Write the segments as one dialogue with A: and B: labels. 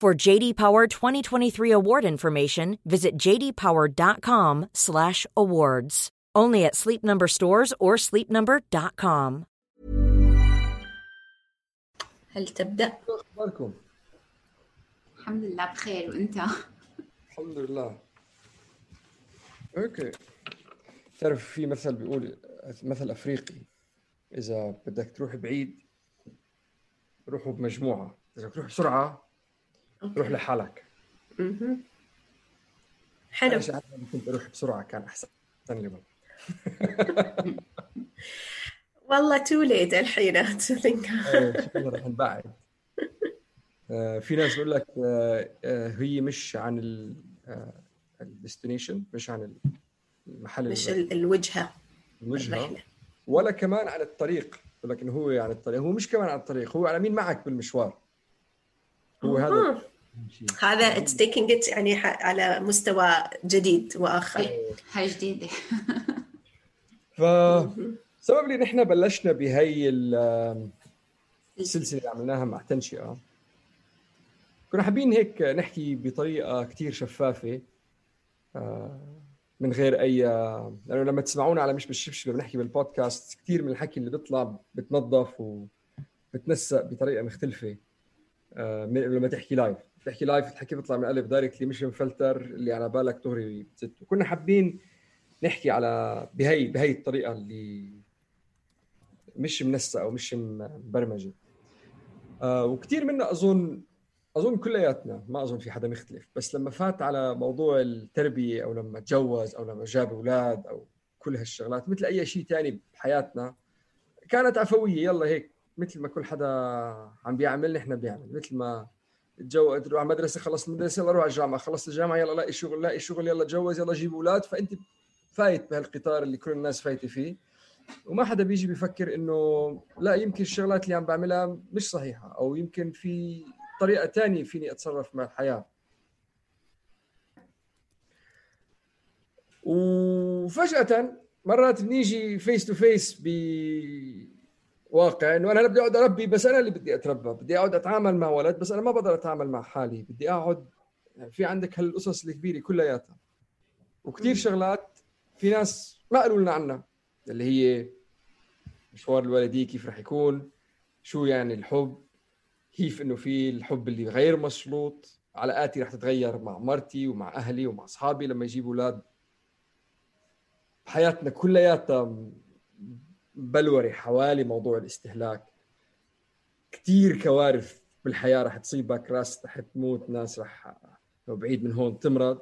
A: For JD Power 2023 award information, visit jdpower.com/awards. Only at Sleep Number stores or sleepnumber.com.
B: هل تبدأ؟
C: اخباركم؟
B: الحمد لله بخير وأنت؟
C: الحمد لله أوكي تعرف في مثل بيقول مثل أفريقي إذا بدك تروح بعيد روحوا بمجموعة إذا بدك تروح روح لحالك.
D: حلو.
C: شايف إني كنت أروح بسرعة كان أحسن لي.
D: والله too late الحين
C: شكلنا رح نبعد آه، في ناس بيقول لك آه، آه، هي مش عن ال destination مش عن المحل
D: مش
C: اللي
D: ال- الوجهة.
C: الوجهة.
D: الرحلة.
C: ولا كمان عن الطريق بقول لك انه هو عن الطريق هو مش كمان عن الطريق هو على مين معك بالمشوار؟ هو هذا.
D: هذا it's taking it يعني ح- على مستوى جديد وآخر.
B: هاي. جديدة.
C: فسبب اللي نحن بلشنا بهي ال- السلسلة اللي عملناها مع تنشئة. كنا حابين هيك نحكي بطريقة كتير شفافة آه، من غير أي لأنه لما تسمعونا على مش بالشبشب بنحكي بالبودكاست كثير من الحكي اللي بيطلع بتنظف وبتنسق بطريقة مختلفة. لما تحكي live تحكي live الحكي بيطلع من قلب directly مش مفلتر اللي على بالك دغري بتزت وكنا حابين نحكي على بهي بهي الطريقة اللي مش منسقة أو مش مبرمجة. آه وكثير منا اظن أظن كلياتنا ما أظن في حدا مختلف. بس لما فات على موضوع التربية أو لما تجوز أو لما جاب أولاد أو كل هالشغلات مثل أي شيء تاني بحياتنا كانت عفوية. يلا هيك مثل ما كل حدا عم بيعمل نحن بنعمل. مثل ما تجو تروح على المدرسة خلصت المدرسة يلا روح على الجامعة. خلصت الجامعة يلا لاقي شغل لاقي شغل يلا تجوز يلا جيب أولاد. فأنت فايت بهالقطار اللي كل الناس فايتة فيه. وما حدا بيجي بيفكر إنه لا يمكن الشغلات اللي عم بعملها مش صحيحة أو يمكن في طريقة تانية فيني أتصرف مع الحياة. وفجأة مرات بنيجي face to face بواقع انه أنا بدي اقعد اربي بس أنا اللي بدي أتربى بدي اقعد أتعامل مع ولد بس أنا ما بقدر أتعامل مع حالي بدي أقعد في عندك هالقصص الكبيرة كلياتها. وكثير شغلات في ناس ما قالوا لنا عنها اللي هي مشوار الوالدية كيف رح يكون شو يعني الحب كيف إنه في الحب اللي غير مشروط علاقاتي رح تتغير مع مرتي ومع أهلي ومع أصحابي لما يجيبوا أولاد. حياتنا كلياتها بلوري حوالي موضوع الاستهلاك. كثير كوارث بالحياة رح تصيبك ناس رح تموت ناس رح لو بعيد من هون تمرض.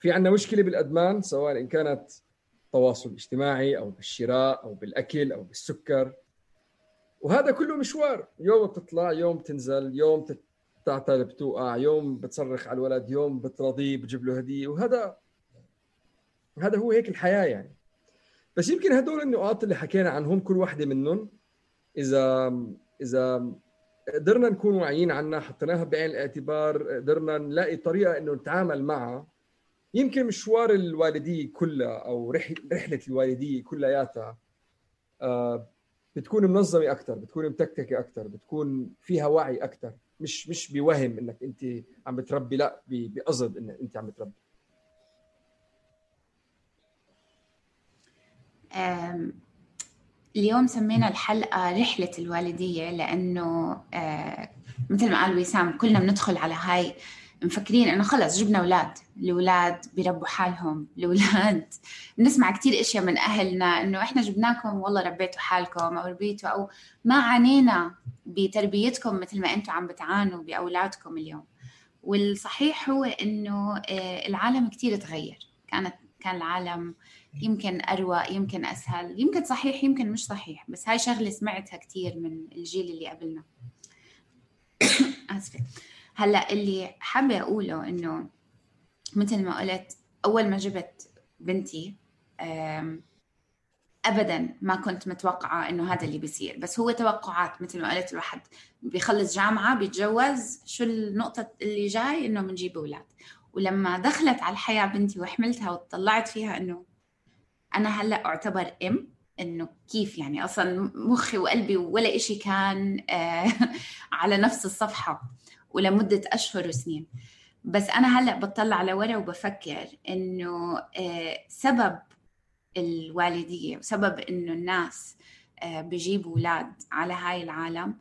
C: في عندنا مشكلة بالأدمان سواء إن كانت تواصل اجتماعي أو بالشراء أو بالأكل أو بالسكر. وهذا كله مشوار. يوم بتطلع يوم تنزل يوم تعتل بتوقع يوم بتصرخ على الولد يوم بترضيه بتجيب له هدية. وهذا هذا هو هيك الحياة يعني. بس يمكن هدول النقاط اللي حكينا عنهم كل واحدة منهم اذا إذا قدرنا نكون واعيين عنها حطيناها بعين الاعتبار قدرنا نلاقي طريقة إنه نتعامل معها يمكن مشوار الوالدية كلها أو رحلة الوالدية كلياتها آه بتكون منظمة أكثر بتكون متكتكة أكثر بتكون فيها وعي أكثر مش مش بوهم إنك أنت عم بتربي لا بقصد إنك أنت عم بتربي.
B: اليوم سمينا الحلقة رحلة الوالدية لأنه مثل ما قال وسام كلنا بندخل على هاي مفكرين إنه خلص جبنا أولاد الأولاد بيربوا حالهم الأولاد بنسمع كثير أشياء من أهلنا إنه إحنا جبناكم والله ربيتوا حالكم أو ربيتوا أو ما عانينا بتربيتكم مثل ما أنتم عم بتعانوا بأولادكم اليوم. والصحيح هو إنه آه، العالم كثير تغير. كانت كان العالم يمكن اروق يمكن أسهل يمكن صحيح يمكن مش صحيح بس هاي شغلة سمعتها كثير من الجيل اللي قبلنا. آسفة. هلأ اللي حابة أقوله إنه مثل ما قلت أول ما جبت بنتي ابدا ما كنت متوقعة إنه هذا اللي بيصير بس هو توقعات مثل ما قلت الواحد بيخلص جامعة بيتجوز شو النقطة اللي جاي؟ إنه بنجيب أولاد. ولما دخلت على الحياة بنتي وحملتها وطلعت فيها إنه أنا هلأ أعتبر إم إنه كيف يعني أصلا مخي وقلبي ولا إشي كان آه، على نفس الصفحة ولمدة أشهر وسنين. بس أنا هلأ بطلع لورا وبفكر إنه آه، سبب الوالدية وسبب إنه الناس آه، بيجيبوا أولاد على هاي العالم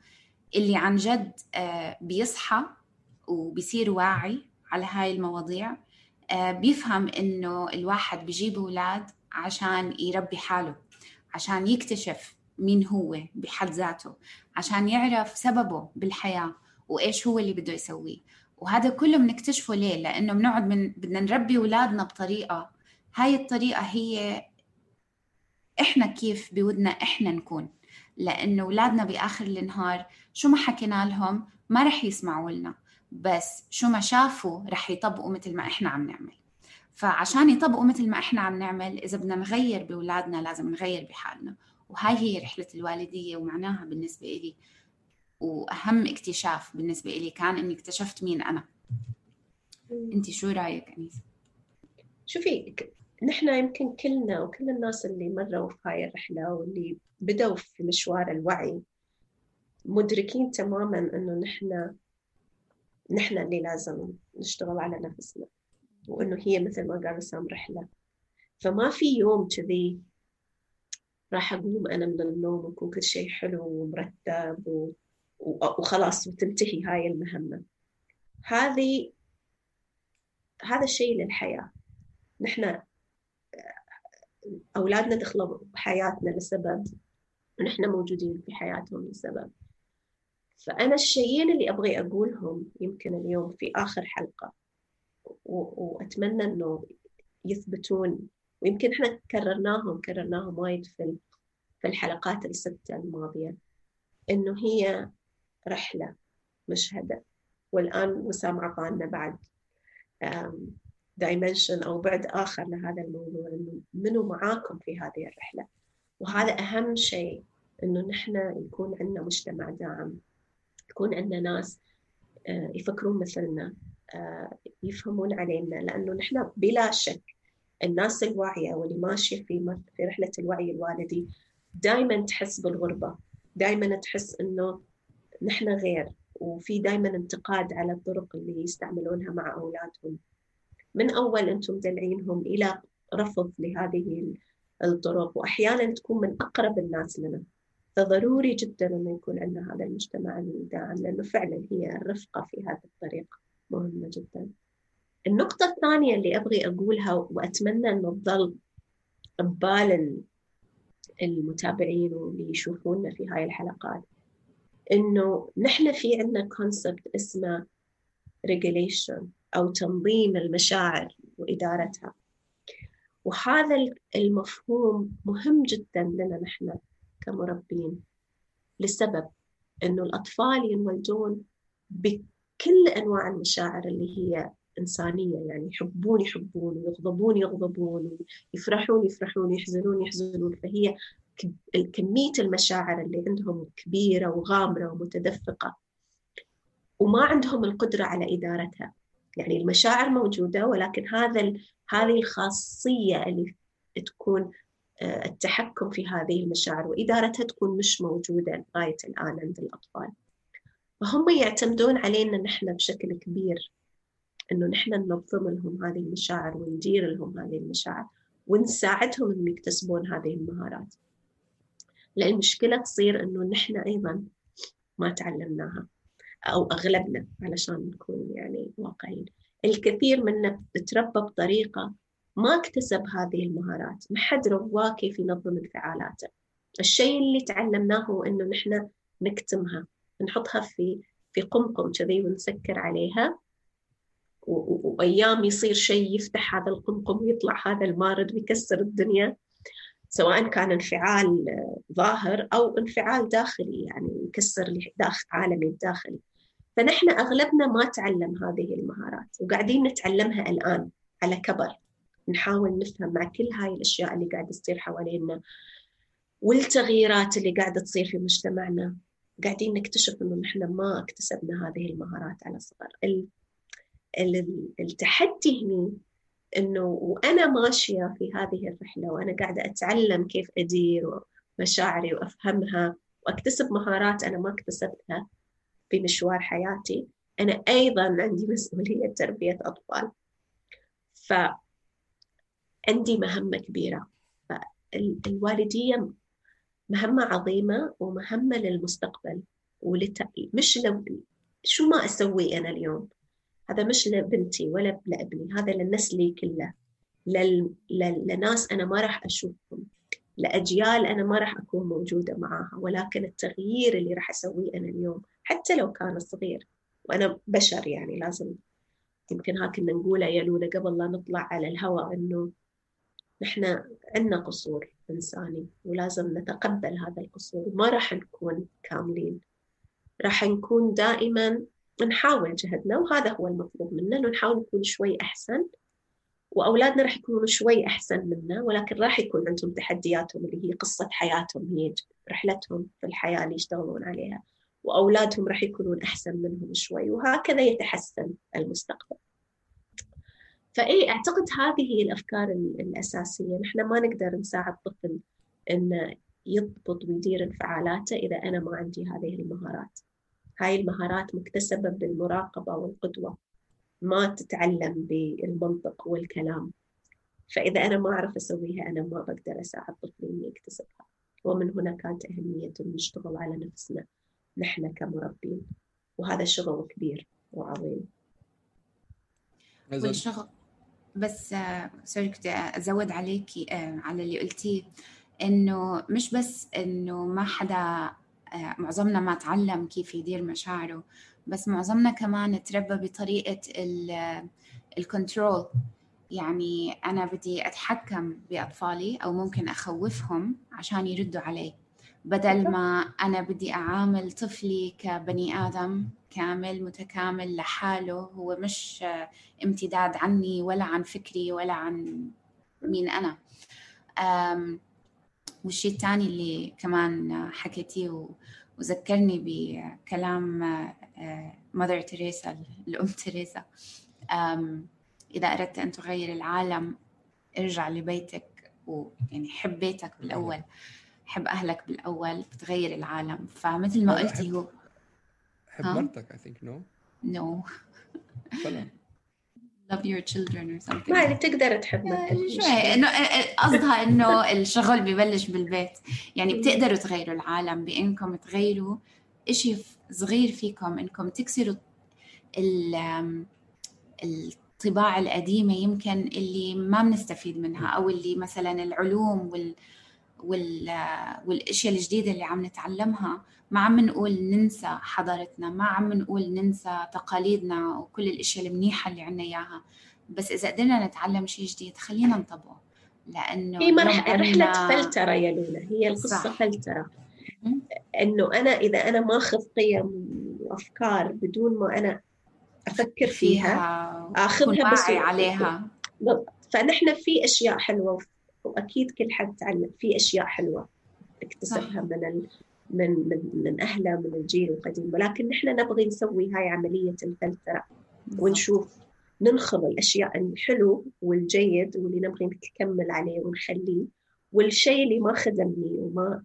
B: اللي عن جد بيصحى وبيصير واعي على هاي المواضيع بيفهم إنه الواحد بيجيب أولاد عشان يربي حاله عشان يكتشف مين هو بحد ذاته عشان يعرف سببه بالحياة وإيش هو اللي بده يسويه. وهذا كله بنكتشفه ليه؟ لأنه بنقعد من بدنا نربي أولادنا بطريقة هاي الطريقة هي إحنا كيف بودنا إحنا نكون. لأنه أولادنا بآخر النهار شو ما حكينا لهم ما رح يسمعوا لنا بس شو ما شافوا رح يطبقوا مثل ما إحنا عم نعمل. فعشان يطبقوا مثل ما إحنا عم نعمل إذا بدنا نغير بأولادنا لازم نغير بحالنا. وهاي هي رحلة الوالدية ومعناها بالنسبة لي وأهم اكتشاف بالنسبة لي كان إني اكتشفت مين أنا. انت شو رأيك انيس
D: شوفي نحن يمكن كلنا وكل الناس اللي مروا في هاي الرحلة واللي بدأوا في مشوار الوعي مدركين تماما إنه نحن نحن اللي لازم نشتغل على نفسنا. وإنه هي مثل ما قال وسام رحلة. فما في يوم كذي راح أقوم أنا من النوم ويكون كل شيء حلو ومرتب و... وخلاص وتنتهي هاي المهمة. هذه هذا الشيء للحياة. نحن أولادنا دخلوا بحياتنا لسبب ونحن موجودين في حياتهم لسبب. فأنا الشيئين اللي أبغي أقولهم يمكن اليوم في آخر حلقة. وأتمنى إنه يثبتون. ويمكن إحنا كررناهم كررناهم وايد في في الحلقات الستة الماضية. إنه هي رحلة مش هدف. والآن وسام عطانا بعد دايمنشن أو بعد آخر لهذا الموضوع. إنه منو معاكم في هذه الرحلة؟ وهذا أهم شيء إنه نحن يكون عندنا مجتمع داعم. يكون عندنا ناس آه، يفكرون مثلنا. يفهمون علينا لأنه نحن بلا شك الناس الواعية واللي ماشية في في رحلة الوعي الوالدي دائما تحس بالغربة دائما تحس إنه نحن غير وفي دائما انتقاد على الطرق اللي يستعملونها مع أولادهم. من أول أنتم مدلعينهم إلى رفض لهذه الطرق وأحيانا تكون من أقرب الناس لنا. فضروري جدا أنه يكون عندنا هذا المجتمع الداعم لأنه فعلا هي الرفقة في هذا الطريق مهمة جدا. النقطة الثانية اللي أبغي أقولها وأتمنى أنه تظل ببال المتابعين واللي يشوفونا في هاي الحلقات إنه نحن في عندنا كونسبت اسمه regulation أو تنظيم المشاعر وإدارتها. وهذا المفهوم مهم جدا لنا نحن كمربين لسبب إنه الأطفال ينولدون كل أنواع المشاعر اللي هي إنسانية يعني يحبون يحبون ويغضبون يغضبون ويفرحون يفرحون يحزنون يحزنون فهي كميه المشاعر اللي عندهم كبيرة وغامرة ومتدفقة وما عندهم القدرة على إدارتها يعني المشاعر موجودة ولكن هذا هذه الخاصية اللي تكون آه، التحكم في هذه المشاعر وإدارتها تكون مش موجودة لغايه الآن عند الأطفال. فهم يعتمدون علينا نحن بشكل كبير إنه نحن ننظم لهم هذه المشاعر وندير لهم هذه المشاعر ونساعدهم إنهم يكتسبون هذه المهارات. لأن المشكلة تصير إنه نحن أيضا ما تعلمناها أو أغلبنا علشان نكون يعني واقعيين. الكثير منا تربى بطريقة ما اكتسب هذه المهارات ما حد رواه كيف ينظم انفعالاته. الشيء اللي تعلمناه هو إنه نحن نكتمها. نحطها في في قمقم كذي ونسكر عليها. وأيام يصير شيء يفتح هذا القمقم ويطلع هذا المارد ويكسر الدنيا سواء كان انفعال ظاهر أو انفعال داخلي يعني يكسر داخل عالمي الداخلي. فنحن أغلبنا ما تعلم هذه المهارات وقاعدين نتعلمها الآن على كبر. نحاول نفهم مع كل هاي الأشياء اللي قاعدة تصير حوالينا والتغييرات اللي قاعدة تصير في مجتمعنا. قاعدين نكتشف إنه نحن ما اكتسبنا هذه المهارات على صغر. التحدي هنا إنه وأنا ماشية في هذه الرحلة وأنا قاعدة أتعلم كيف أدير مشاعري وأفهمها وأكتسب مهارات أنا ما اكتسبتها في مشوار حياتي أنا أيضا عندي مسؤولية تربية أطفال. ف عندي مهمة كبيرة. فالوالديه مهمة عظيمة ومهمة للمستقبل ولت... مش لو شو ما أسوي أنا اليوم؟ هذا مش لبنتي ولا لابني هذا لنسلي كله. لل... لناس أنا ما راح أشوفهم. لأجيال أنا ما راح أكون موجودة معاها ولكن التغيير اللي راح أسويه أنا اليوم حتى لو كان صغير. وأنا بشر يعني لازم يمكن ها كنا نقوله يا لولا قبل لا نطلع على الهواء إنه نحن عندنا قصور إنساني ولازم نتقبل هذا القصور ما راح نكون كاملين. راح نكون دائما نحاول جهدنا وهذا هو المطلوب منا إنه نحاول نكون شوي أحسن. وأولادنا راح يكونوا شوي أحسن منا ولكن راح يكون عندهم تحدياتهم اللي هي قصة حياتهم هي رحلتهم في الحياة اللي يشتغلون عليها. وأولادهم راح يكونون أحسن منهم شوي وهكذا يتحسن المستقبل. فإي أعتقد هذه هي الأفكار الأساسية، نحن ما نقدر نساعد طفل انه يضبط ويدير انفعالاته إذا أنا ما عندي هذه المهارات. هاي المهارات مكتسبة بالمراقبة والقدوة ما تتعلم بالمنطق والكلام. فإذا أنا ما أعرف أسويها أنا ما بقدر أساعد طفلي إني يكتسبها ومن هنا كانت أهمية نشتغل على نفسنا نحن كمربين. وهذا شغل كبير وعظيم.
B: والشغل بس sorry كنت أزود عليكي آه، على اللي قلتيه إنه مش بس إنه ما حدا آه، معظمنا ما تعلم كيف يدير مشاعره بس معظمنا كمان تربى بطريقة ال control يعني أنا بدي أتحكم بأطفالي أو ممكن أخوفهم عشان يردوا علي. بدل ما أنا بدي أعامل طفلي كبني آدم كامل متكامل لحاله هو مش امتداد عني ولا عن فكري ولا عن مين أنا. والشيء الثاني اللي كمان حكيتيه وذكرني بكلام ماذر آه، تريسا الأم تريسا إذا أردت أن تغير العالم ارجع لبيتك ويعني حب بيتك بالأول. حب أهلك بالأول بتغير العالم. فمثل ما قلتي هو
C: حب مرتك I think no
B: no. love your children or something.
D: ما يعني تقدر تحب
B: شوي. إنه قصدها إنه الشغل ببلش بالبيت. يعني بتقدروا تغيروا العالم بإنكم تغيروا إشي صغير فيكم إنكم تكسروا الطباع القديمة يمكن اللي ما بنستفيد منها أو اللي مثلا العلوم وال والأشياء الجديدة اللي عم نتعلمها. ما عم نقول ننسى حضارتنا ما عم نقول ننسى تقاليدنا وكل الأشياء المنيحة اللي عنا إياها. بس إذا قدرنا نتعلم شيء جديد خلينا نطبقه. لأنه
D: هي مرحلة رحلة فلترة يا لولا هي القصة صح. فلترة. إنه أنا إذا أنا ماخذ قيم وأفكار بدون ما أنا أفكر فيها, فيها
B: آخذها بس عليها.
D: فنحن في أشياء حلوة وأكيد كل حد تعلم في أشياء حلوة اكتسبها من ال... من من من أهله من الجيل القديم. ولكن نحن نبغي نسوي هاي عملية الفلترة ونشوف ننخذ الأشياء الحلو والجيد واللي نبغي نكمل عليه ونخليه والشيء اللي ما خدمني وما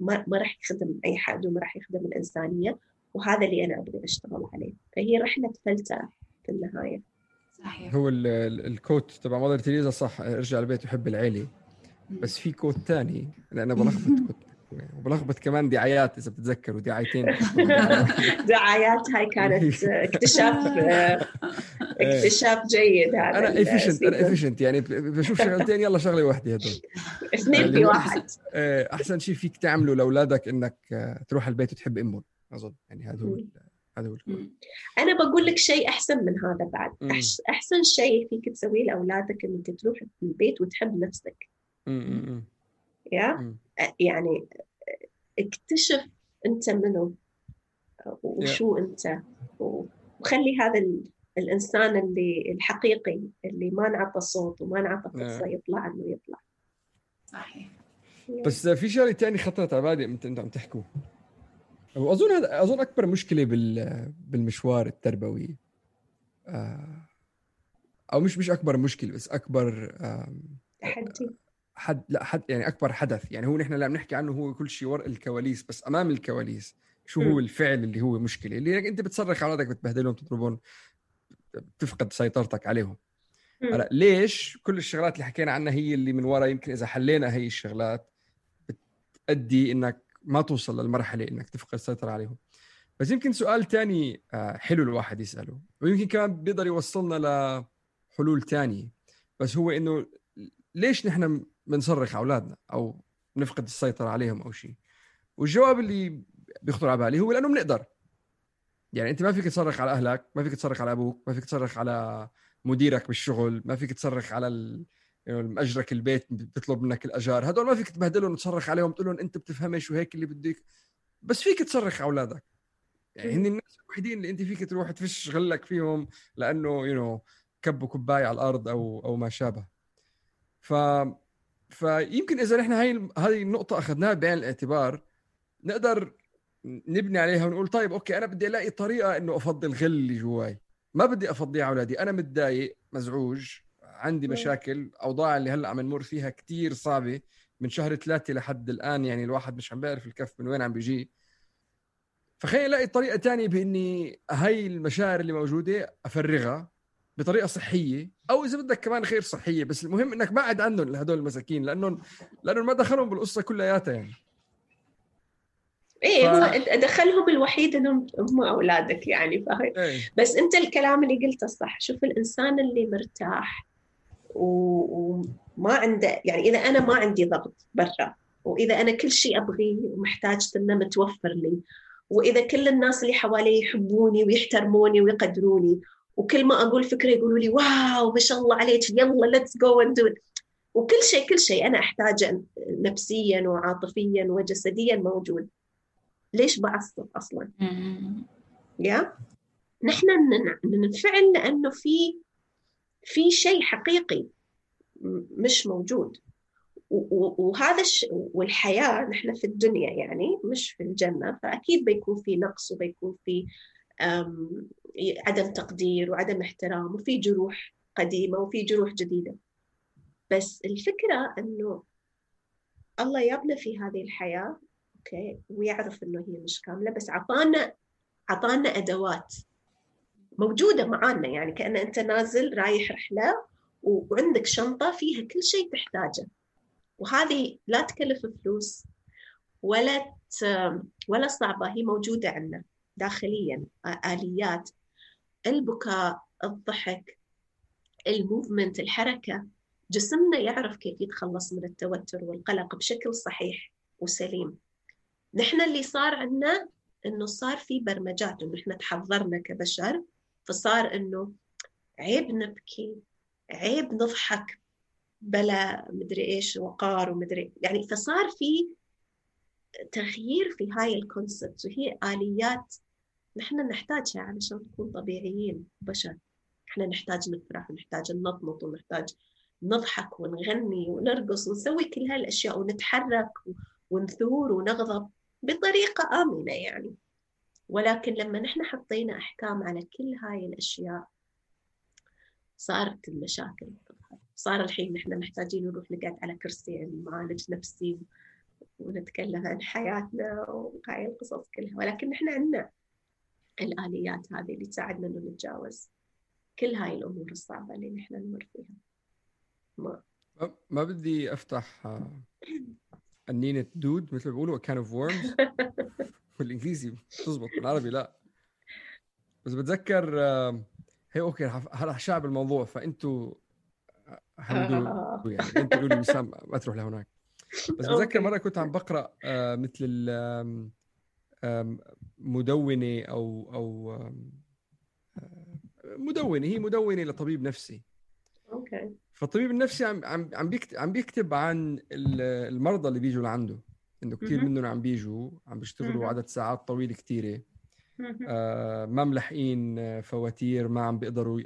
D: ما, ما راح يخدم أي حد وما راح يخدم الإنسانية وهذا اللي أنا أبغي أشتغل عليه. فهي رحلة فلترة في النهاية.
C: صحيح. هو الكوت تبع مادر تريزا صح ارجع البيت وحب العيلة. بس في quote ثاني لأن بلخبط quote وبلخبط كمان دعايات إذا بتتذكروا دعايتين.
D: دعايات هاي كانت اكتشاف اكتشاف جيد هذا
C: أنا efficient أنا efficient يعني بشوف شغلتين يلا شغلة واحدة هدول.
D: اثنين في واحد.
C: آه، أحسن شيء فيك تعمله لأولادك إنك تروح البيت وتحب أمهم أظن. يعني هذا هو هذا هو
D: أنا بقول لك شيء أحسن من هذا بعد. أحسن شيء فيك تسويه لأولادك إنك تروح البيت وتحب نفسك. يا؟ يعني اكتشف أنت منو وشو أنت. وخلي هذا الإنسان اللي الحقيقي اللي ما نعطى صوت وما نعطى فرصة يطلع إنه يطلع.
B: صحيح.
C: بس في شغلة ثانية خطرت على بالي أنت عم تحكوا. وأظن هذا أظن أكبر مشكلة بال بالمشوار التربوي آه، أو مش مش أكبر مشكلة بس أكبر
D: تحدي
C: حد. لا حد يعني أكبر حدث. يعني هو نحن اللي عم نحكي عنه هو كل شيء وراء الكواليس بس أمام الكواليس شو هو الفعل اللي هو مشكلة؟ اللي أنت بتصرخ على أولادك بتبهدلهم تضربهم بتفقد سيطرتك عليهم. هلا ليش كل الشغلات اللي حكينا عنها هي اللي من وراء؟ يمكن إذا حلينا هي الشغلات بتأدي إنك ما توصل للمرحلة إنك تفقد السيطره عليهم. بس يمكن سؤال تاني آه، حلو الواحد يسأله. ويمكن كمان بيقدر يوصلنا لحلول تانية. بس هو إنه ليش نحن بنصرخ أولادنا أو نفقد السيطرة عليهم أو شيء؟ والجواب اللي بيخطر على بالي هو لأنه بنقدر. يعني أنت ما فيك تصرخ على أهلك ما فيك تصرخ على أبوك ما فيك تصرخ على مديرك بالشغل ما فيك تصرخ على ال... مأجرك البيت بيطلب منك الأجار. هدول ما فيك تبهدلهم وتصرخ عليهم تقول لهم أنت بتفهمش وهيك اللي بدك. بس فيك تصرخ على أولادك. يعني هن الناس الوحيدين اللي أنت فيك تروح تفش غلك فيهم لأنه you know كبوا كوباية على الأرض أو أو ما شابه. ف فيمكن إذا نحن هاي هذه النقطة أخذناها بعين الاعتبار نقدر نبني عليها ونقول طيب okay أنا بدي ألاقي طريقة إنه افضي الغل اللي جواي. ما بدي افضيه على أولادي. أنا متضايق مزعوج. عندي مشاكل أوضاع اللي هلأ عم نمر فيها كتير صعبة من شهر ثلاثة لحد الآن يعني الواحد مش عم بيعرف الكف من وين عم بيجي فخليني ألاقي طريقة تانية بإني هاي المشاعر اللي موجودة أفرغها بطريقة صحية أو إذا بدك كمان غير صحية بس المهم إنك بعد عنهم لهدول المساكين لانهم لأنهم ما دخلهم بالقصة كلياتها يعني
D: إيه. هو دخلهم الوحيد إنهم هم أولادك يعني فاهم إيه. بس أنت الكلام اللي قلته صح شوف الإنسان اللي مرتاح. وما عنده يعني إذا أنا ما عندي ضغط برا وإذا أنا كل شيء أبغيه ومحتاج إنه متوفر لي وإذا كل الناس اللي حوالي يحبوني ويحترموني ويقدروني وكل ما أقول فكرة يقولوا لي wow ما شاء الله عليك يلا let's go and وكل شيء كل شيء أنا أحتاجه نفسيا وعاطفيا وجسديا موجود. ليش بعصب أصلا؟ yeah؟ نحن ننفعل لأنه في في شيء حقيقي مش موجود. وهذا الش... والحياة نحن في الدنيا يعني مش في الجنة فأكيد بيكون في نقص وبيكون في عدم تقدير وعدم احترام وفي جروح قديمة وفي جروح جديدة. بس الفكرة أنه الله يابنا في هذه الحياة okay ويعرف أنه هي مش كاملة بس عطانا عطانا أدوات. موجودة معانا يعني كأن أنت نازل رايح رحلة وعندك شنطة فيها كل شيء تحتاجه. وهذه لا تكلف فلوس ولا ولا صعبة هي موجودة عندنا داخليا آليات. البكاء الضحك ال movement الحركة. جسمنا يعرف كيف يتخلص من التوتر والقلق بشكل صحيح وسليم. نحن اللي صار عندنا إنه صار في برمجات إنه إحنا تحضرنا كبشر فصار إنه عيب نبكي عيب نضحك بلا مدري إيش وقار ومدري يعني فصار في تغيير في هاي الكونسبت وهي آليات نحن نحتاجها علشان نكون طبيعيين بشر. إحنا نحتاج نفرح ونحتاج ننطنط ونحتاج نضحك ونغني ونرقص ونسوي كل هالأشياء ونتحرك ونثور ونغضب بطريقة آمنة يعني. ولكن لما نحن حطينا أحكام على كل هاي الأشياء صارت المشاكل تظهر صار الحين نحن محتاجين نروح نقعد على كرسي معالج نفسي ونتكلم عن حياتنا وهاي القصص كلها. ولكن نحن عندنا الآليات هذه اللي تساعدنا إنه نتجاوز كل هاي الأمور الصعبة اللي نحن نمر فيها.
C: ما. ما بدي أفتح أنينة دود مثل ما بيقولوا can of worms بالانجليزي بتزبط بالعربي لا. بس بتذكر هي okay هلا شعب الموضوع فأنتوا حمدوا آه. يعني أنتوا قولوا وسام ما تروح لهناك. بس بتذكر مرة كنت عم بقرأ آه، مثل مدونة أو أو آه، مدونة هي مدونة لطبيب نفسي.
D: okay.
C: فالطبيب النفسي عم عم عم بيكتب عم بيكتب عن المرضى اللي بيجوا لعنده. إنه كثير منهم عم بيجوا عم بيشتغلوا عدد ساعات طويله كثيره آه ما ملحقين فواتير ما عم بيقدروا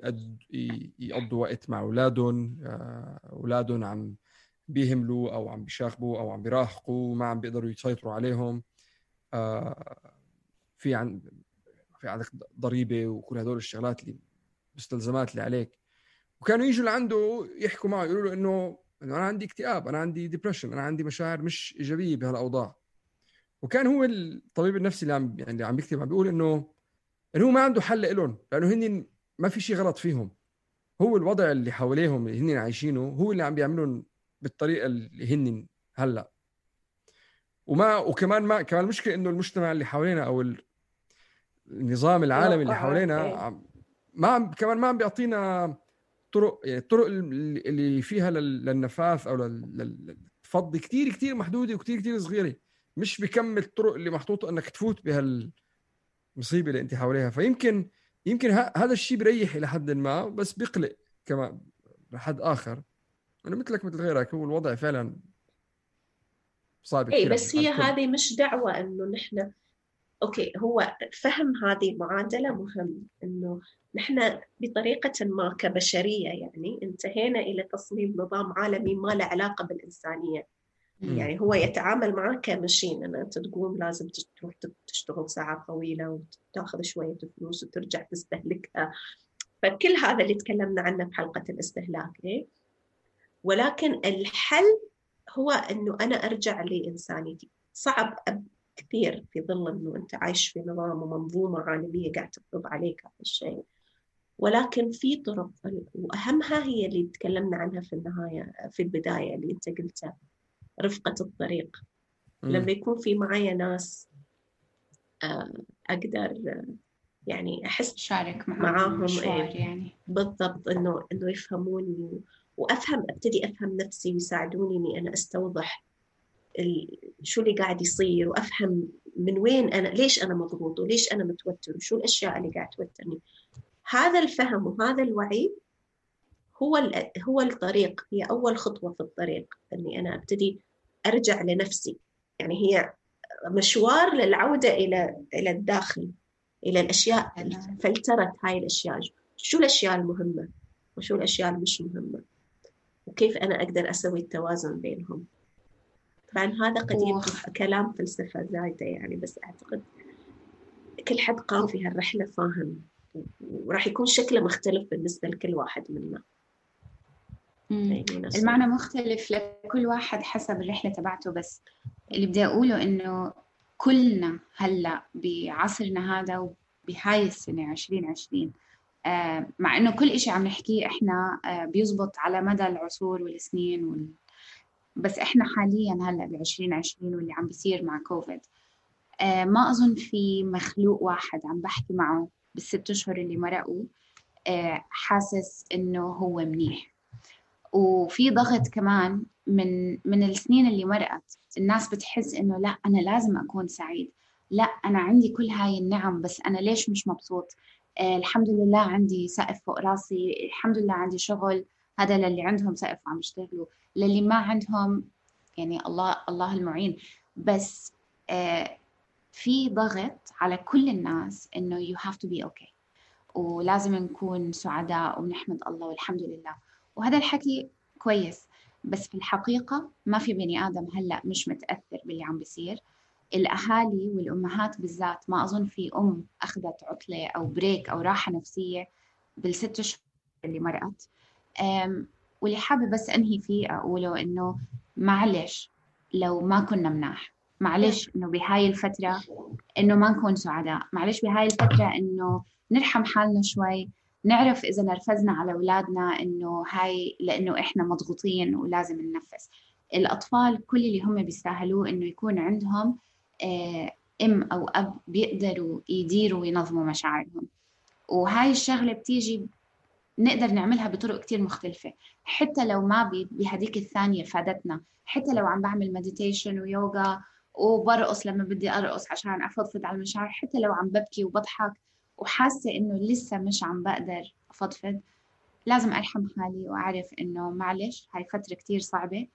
C: يقضوا وقت مع أولادهم. آه أولادهم عم بيهملوا أو عم بيشاغبوا أو عم بيراهقوا ما عم بيقدروا يسيطروا عليهم. آه في عن في عندك ضريبة وكل هدول الشغلات اللي مستلزمات اللي عليك. وكانوا يجوا لعنده يحكوا معه يقولوا له إنه إنه أنا عندي اكتئاب أنا عندي ديبرشن أنا عندي مشاعر مش إيجابية بهالأوضاع. وكان هو الطبيب النفسي اللي عم يعني عم بيكتب عم بيقول إنه إنه هو ما عنده حل لهم لأنه هن ما في شيء غلط فيهم. هو الوضع اللي حواليهم اللي هن عايشينه هو اللي عم بيعملون بالطريقة اللي هن هلأ. وما وكمان ما كمان المشكلة إنه المجتمع اللي حوالينا أو النظام العالمي اللي حوالينا ما عم كمان ما عم بيعطينا طرق يعني الطرق اللي فيها للنفاث أو للفض كثير كثير محدودة وكثير كثير صغيرة. مش بكم الطرق اللي محطوطة إنك تفوت بهالمصيبة اللي أنت حواليها. فيمكن يمكن هذا الشيء بريح إلى حد ما بس بيقلق كمان لحد آخر. أنا مثلك مثل غيرك هو الوضع فعلا
D: صعب اي بس هي هذه مش دعوة إنه نحن أوكي هو فهم هذه المعادله مهم إنه نحن بطريقة ما كبشرية يعني انتهينا إلى تصميم نظام عالمي ما له علاقة بالإنسانية. يعني هو يتعامل معك كمشين أن أنت تقوم لازم تروح تشتغل ساعات طويلة وتأخذ شوية فلوس وترجع تستهلكها. فكل هذا اللي تكلمنا عنه بحلقة الاستهلاك إيه؟ ولكن الحل هو أنه أنا أرجع لإنسانيتي. صعب كثير في ظل أنه أنت عايش في نظام ومنظومة عالمية قاعد تفرض عليك هذا الشيء. ولكن في طرق وأهمها هي اللي تكلمنا عنها في النهاية في البداية اللي أنت قلتها رفقة الطريق. م. لما يكون في معايا ناس آه، أقدر يعني أحس
B: شارك معاهم
D: إيه يعني. بالضبط إنه إنه يفهموني وأفهم أبتدي أفهم نفسي ويساعدوني إني أنا أستوضح شو اللي قاعد يصير وأفهم من وين أنا ليش أنا مضغوط وليش أنا متوتر وشو الأشياء اللي قاعد توترني. هذا الفهم وهذا الوعي هو هو الطريق هي أول خطوة في الطريق إني أنا أبتدي أرجع لنفسي. يعني هي مشوار للعودة إلى إلى الداخل إلى الأشياء فلترت هاي الأشياء. شو الأشياء المهمة وشو الأشياء المش مهمة؟ وكيف أنا أقدر أسوي التوازن بينهم؟ طبعا هذا قديم كلام فلسفة زايدة يعني بس أعتقد كل حد قام في هالرحلة فاهم وراح يكون شكله مختلف بالنسبة لكل واحد منا.
B: المعنى مختلف لكل واحد حسب الرحلة تبعته بس اللي بدي أقوله إنه كلنا هلأ بعصرنا هذا وبهاي السنة 2020 آه مع إنه كل إشي عم نحكيه إحنا آه بيزبط على مدى العصور والسنين وال... بس إحنا حاليا هلأ ب 2020 واللي عم بيصير مع كوفيد آه ما أظن في مخلوق واحد عم بحكي معه بالست أشهر اللي مرقوا آه حاسس إنه هو منيح. وفي ضغط كمان من من السنين اللي مرقت الناس بتحس إنه لأ أنا لازم أكون سعيد. لأ أنا عندي كل هاي النعم بس أنا ليش مش مبسوط؟ آه الحمد لله عندي سقف فوق راسي الحمد لله عندي شغل هذا للي عندهم سقف وعم يشتغلوا. للي ما عندهم يعني الله الله المعين. بس آه في ضغط على كل الناس إنه you have to be okay. ولازم نكون سعداء ونحمد الله والحمد لله. وهذا الحكي كويس بس في الحقيقة ما في بني آدم هلأ مش متأثر باللي عم بيصير. الأهالي والأمهات بالذات ما أظن في أم أخذت عطلة أو بريك أو راحة نفسية بالست شهور اللي مرقت. واللي حابة بس أنهي فيه أقوله إنه معلش لو ما كنا مناح معلش إنه بهاي الفترة إنه ما نكون سعداء معلش بهاي الفترة إنه نرحم حالنا شوي نعرف إذا نرفزنا على أولادنا إنه هاي لإنه إحنا مضغوطين ولازم ننفس. الأطفال كل اللي هم بيستاهلوه إنه يكون عندهم آه، أم أو أب بيقدروا يديروا وينظموا مشاعرهم. وهاي الشغلة بتيجي نقدر نعملها بطرق كتير مختلفة. حتى لو ما بهديك الثانية فادتنا. حتى لو عم بعمل meditation ويوغا وبرقص لما بدي أرقص عشان أفضفض على المشاعر حتى لو عم ببكي وبضحك وحاسة إنه لسه مش عم بقدر أفضفض لازم أرحم حالي وأعرف إنه معلش هاي فترة كتير صعبة.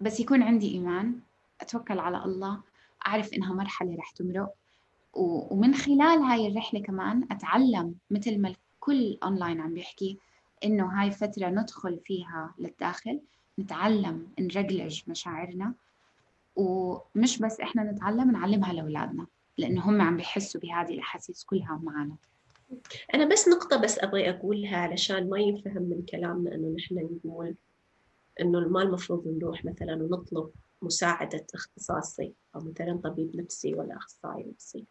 B: بس يكون عندي إيمان أتوكل على الله أعرف إنها مرحلة رح تمرق. ومن خلال هاي الرحلة كمان أتعلم مثل ما الكل أونلاين عم بيحكي إنه هاي فترة ندخل فيها للداخل نتعلم نرجلج مشاعرنا. ومش بس إحنا نتعلم نعلمها لأولادنا لأنه هم عم بيحسوا بهذه الأحاسيس كلها معنا.
D: أنا بس نقطة بس أبغي أقولها علشان ما ينفهم من كلامنا إنه نحن نقول إنه ما المفروض نروح مثلا ونطلب مساعدة أختصاصي أو مثلا طبيب نفسي ولا أخصائي نفسي.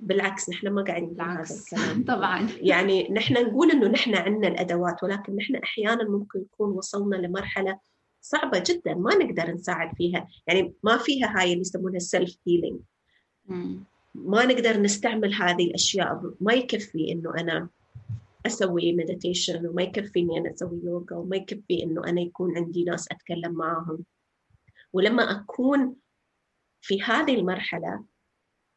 D: بالعكس نحن ما قاعدين نقول هذا الكلام.
B: طبعا.
D: يعني نحن نقول إنه نحن عندنا الأدوات ولكن نحن أحيانا ممكن نكون وصلنا لمرحلة صعبة جدا ما نقدر نساعد فيها. يعني ما فيها هاي اللي يسمونها self healing ما نقدر نستعمل هذه الأشياء. ما يكفي إنه أنا أسوي meditation وما يكفي إني أنا أسوي يوغا وما يكفي إنه أنا يكون عندي ناس أتكلم معاهم. ولما أكون في هذه المرحلة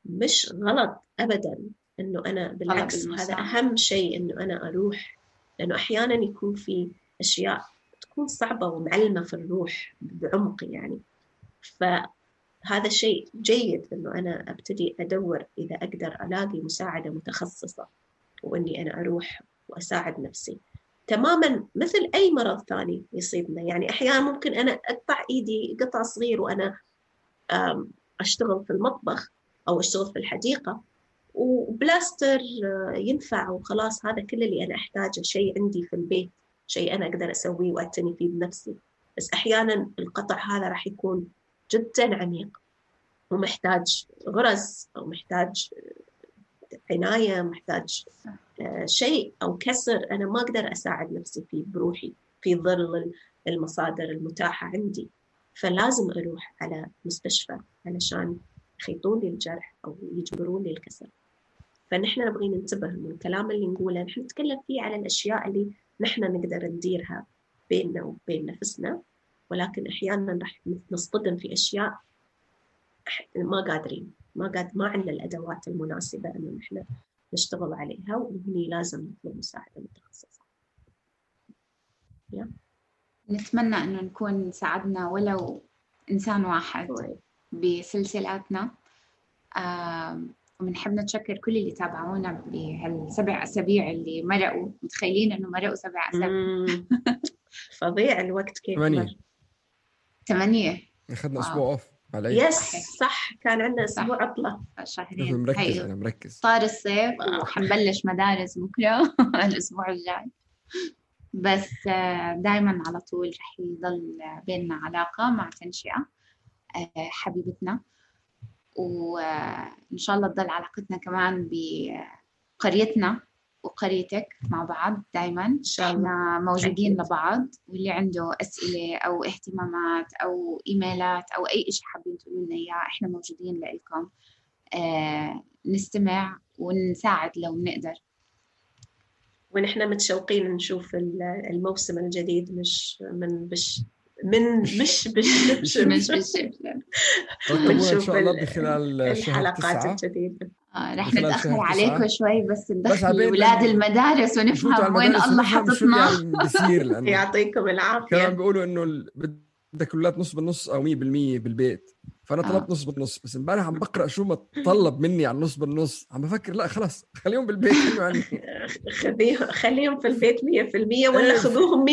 D: مش غلط ابدا إنه أنا بالعكس هذا أهم شيء إنه أنا أروح لأنه أحيانا يكون في أشياء تكون صعبة ومعلمة في الروح بعمق يعني. فهذا شيء جيد إنه أنا أبتدي أدور إذا أقدر ألاقي مساعدة متخصصة وإني أنا أروح وأساعد نفسي. تماما مثل أي مرض ثاني يصيبنا. يعني أحيانا ممكن أنا أقطع إيدي قطع صغير وأنا أشتغل في المطبخ أو اشتغل في الحديقة. وبلاستر آه، ينفع وخلاص. هذا كل اللي أنا أحتاجه شيء عندي في البيت شيء أنا أقدر أسويه واعتني فيه بنفسي. بس أحيانا القطع هذا راح يكون جدا عميق ومحتاج غرز أو محتاج آه، عناية محتاج آه، شيء أو كسر أنا ما أقدر أساعد نفسي فيه بروحي في ظل المصادر المتاحة عندي. فلازم أروح على مستشفى علشان يخيطون لي الجرح أو يجبرون لي الكسر فنحن نبغي ننتبه من الكلام اللي نقوله نحن نتكلم فيه على الأشياء اللي نحن نقدر نديرها بيننا وبين نفسنا ولكن أحيانا راح نصطدم في أشياء ما قادرين ما قاد ما عندنا الأدوات المناسبة إنه نحن نشتغل عليها وهني لازم نطلب مساعدة متخصصة.
B: yeah. نتمنى إنه نكون ساعدنا ولو إنسان واحد طيب. بسلسلاتنا. وبنحب نتشكر كل اللي تابعونا بهالسبع أسابيع اللي مرقوا. متخيلين إنه مرقوا سبع أسابيع.
D: فظيع الوقت كيف
B: ثمانية. ثمانية.
C: أخذنا أسبوع off
D: علي. yes صح. كان عندنا أسبوع عطله
B: شهرين.
C: مركز أنا مركز.
B: صار الصيف وحنبلش مدارس بكرة الأسبوع الجاي. بس آه، دائما على طول رح يضل بيننا علاقة مع تنشئة. آه، حبيبتنا. وإن شاء الله تضل علاقتنا كمان بقريتنا وقريتك مع بعض دائما إن شاء الله إحنا موجودين. لبعض. واللي عنده أسئلة أو اهتمامات أو إيميلات أو أي شيء حابين تقولوا لنا إياه إحنا موجودين لكم آه نستمع ونساعد لو بنقدر
D: ونحن متشوقين نشوف الموسم الجديد مش من بش من مش بالشبشب
B: مش بالشبشب
C: إن شاء الله بخلال
D: الحلقات الجديدة.
B: آه رح نتأخر عليكم شوي بس ندخل أولاد المدارس ونفهم وين الله حطتنا
C: بصير
D: يعطيكم العافية.
C: كانوا بيقولوا إنه بدك أولاد نص بالنص أو 100% بالبيت. فأنا آه. طلبت نص بالنص بس امبارح عم بقرأ شو ما طلب مني على النص بالنص عم بفكر لا خلاص خليهم بالبيت يعني؟
D: خليهم خليهم في البيت 100% ولا إيه. خذوهم 150%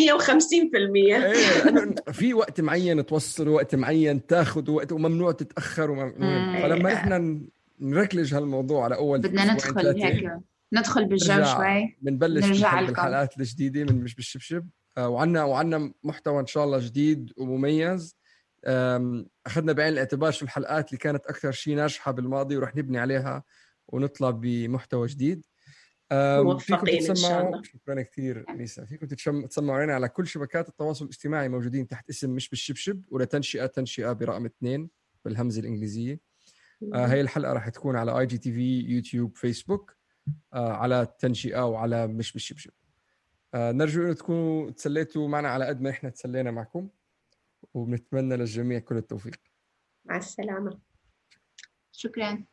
C: إيه في وقت معين توصلوا وقت معين تاخذوا وقت وممنوع تتأخر وممنوع فلما إحنا نركلج هالموضوع على أول
B: بدنا ندخل هيك ندخل بالجو شوي
C: بنبلش نرجع بالحلقات الجديدة من مش بالشبشب. آه، وعنا وعنا محتوى إن شاء الله جديد ومميز. أخذنا بعين الاعتبار شو الحلقات اللي كانت أكثر شيء ناجحة بالماضي ورح نبني عليها ونطلع بمحتوى جديد.
D: شاء الله.
C: شكرا كثير ليسا. فيكم تسمعوا علينا على كل شبكات التواصل الاجتماعي موجودين تحت اسم مش بالشبشب ولا تنشئه تنشئة برقم اثنين بالهمزة الإنجليزية. آه هي الحلقة راح تكون على IGTV يوتيوب فيسبوك آه على التنشئة وعلى مش بالشبشب. آه نرجو إنه تكونوا تسليتوا معنا على قد ما إحنا تسلينا معكم. وبنتمنى للجميع كل التوفيق.
D: مع السلامة.
B: شكرا.